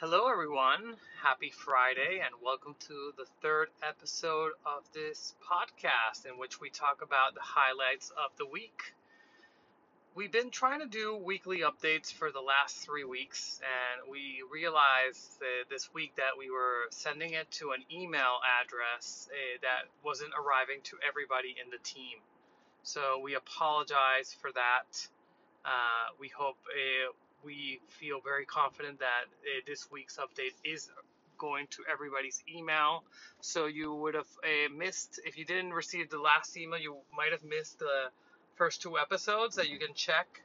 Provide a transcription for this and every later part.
Hello, everyone. Happy Friday, and welcome to the third episode of this podcast in which we talk about the highlights of the week. We've been trying to do weekly updates for the last three weeks, and we realized this week that we were sending it to an email address uh, that wasn't arriving to everybody in the team. So we apologize for that. Uh, we hope uh, we feel very confident that uh, this week's update is going to everybody's email. So you would have uh, missed, if you didn't receive the last email, you might have missed the first two episodes that you can check.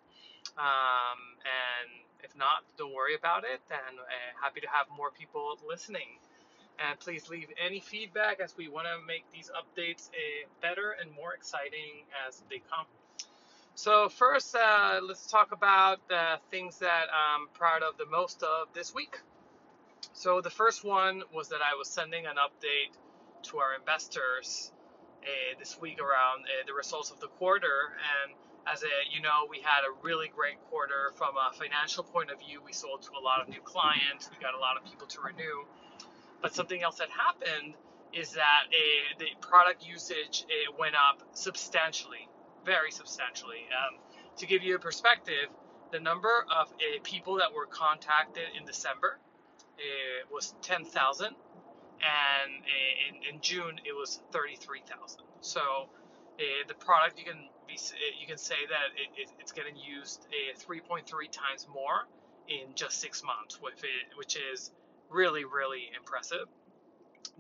Um, and if not, don't worry about it. And uh, happy to have more people listening. And please leave any feedback as we want to make these updates better and more exciting as they come. So first, uh, let's talk about the things that I'm proud of the most of this week. So the first one was that I was sending an update to our investors uh, this week around uh, the results of the quarter. And as a, you know, we had a really great quarter from a financial point of view. We sold to a lot of new clients. We got a lot of people to renew. But something else that happened is that uh, the product usage went up substantially very substantially. Um, to give you a perspective, the number of uh, people that were contacted in December uh, was 10,000, and uh, in, in, June it was 33,000. So uh, the product you can be you can say that it, it, it's getting used 3.3 times more in just six months, it, which is really really impressive.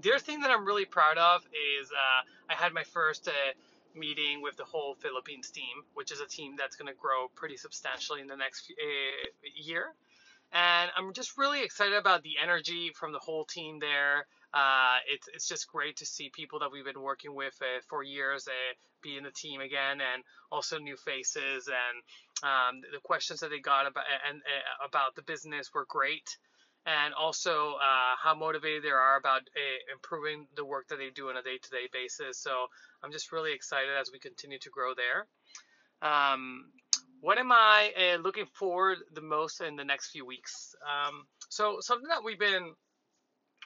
The other thing that I'm really proud of is uh, I had my first uh, meeting with the whole Philippines team, which is a team that's going to grow pretty substantially in the next uh, year. And I'm just really excited about the energy from the whole team there. Uh, it's, it's just great to see people that we've been working with uh, for years uh, be in the team again, and also new faces. And um, the questions that they got about and about the business were great and also uh, how motivated they are about uh, improving the work that they do on a day-to-day basis. So I'm just really excited as we continue to grow there. Um, what am I uh, looking forward the most in the next few weeks? Um, so something that we've been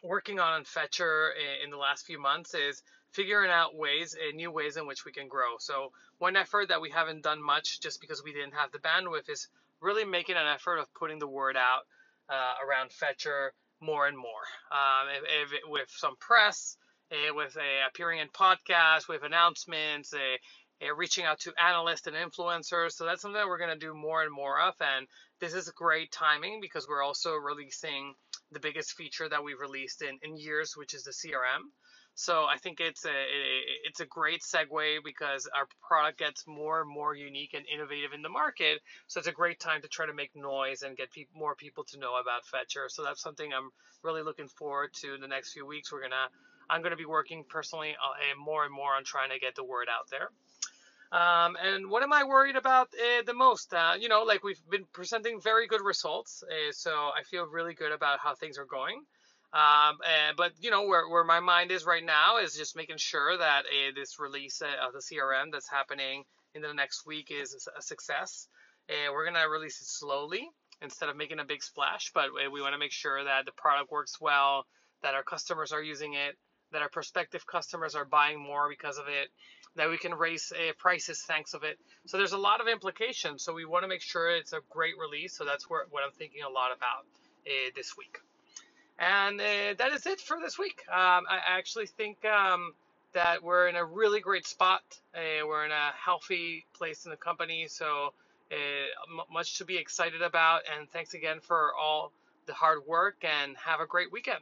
working on in Fetcher uh, in the last few months is figuring out ways, uh, new ways in which we can grow. So one effort that we haven't done much just because we didn't have the bandwidth is really making an effort of putting the word out uh, around Fetcher more and more. Um, if, if, with some press, uh, with appearing in podcasts, with announcements, reaching out to analysts and influencers. So that's something that we're going to do more and more of. And this is great timing because we're also releasing the biggest feature that we've released in, in years, which is the CRM. So I think it's a it's a great segue because our product gets more and more unique and innovative in the market. So it's a great time to try to make noise and get pe- more people to know about Fetcher. So that's something I'm really looking forward to in the next few weeks. We're gonna I'm gonna be working personally uh, more and more on trying to get the word out there. Um, and what am I worried about uh, the most? Uh, you know, like we've been presenting very good results, uh, so I feel really good about how things are going. Um, and, but you know where, where my mind is right now is just making sure that uh, this release uh, of the CRM that's happening in the next week is a success. And we're gonna release it slowly instead of making a big splash, but uh, we want to make sure that the product works well, that our customers are using it, that our prospective customers are buying more because of it, that we can raise uh, prices thanks of it. So there's a lot of implications. So we want to make sure it's a great release. So that's where, what I'm thinking a lot about uh, this week. And uh, that is it for this week. Um, I actually think um, that we're in a really great spot. Uh, we're in a healthy place in the company, so uh, m- much to be excited about. And thanks again for all the hard work, and have a great weekend.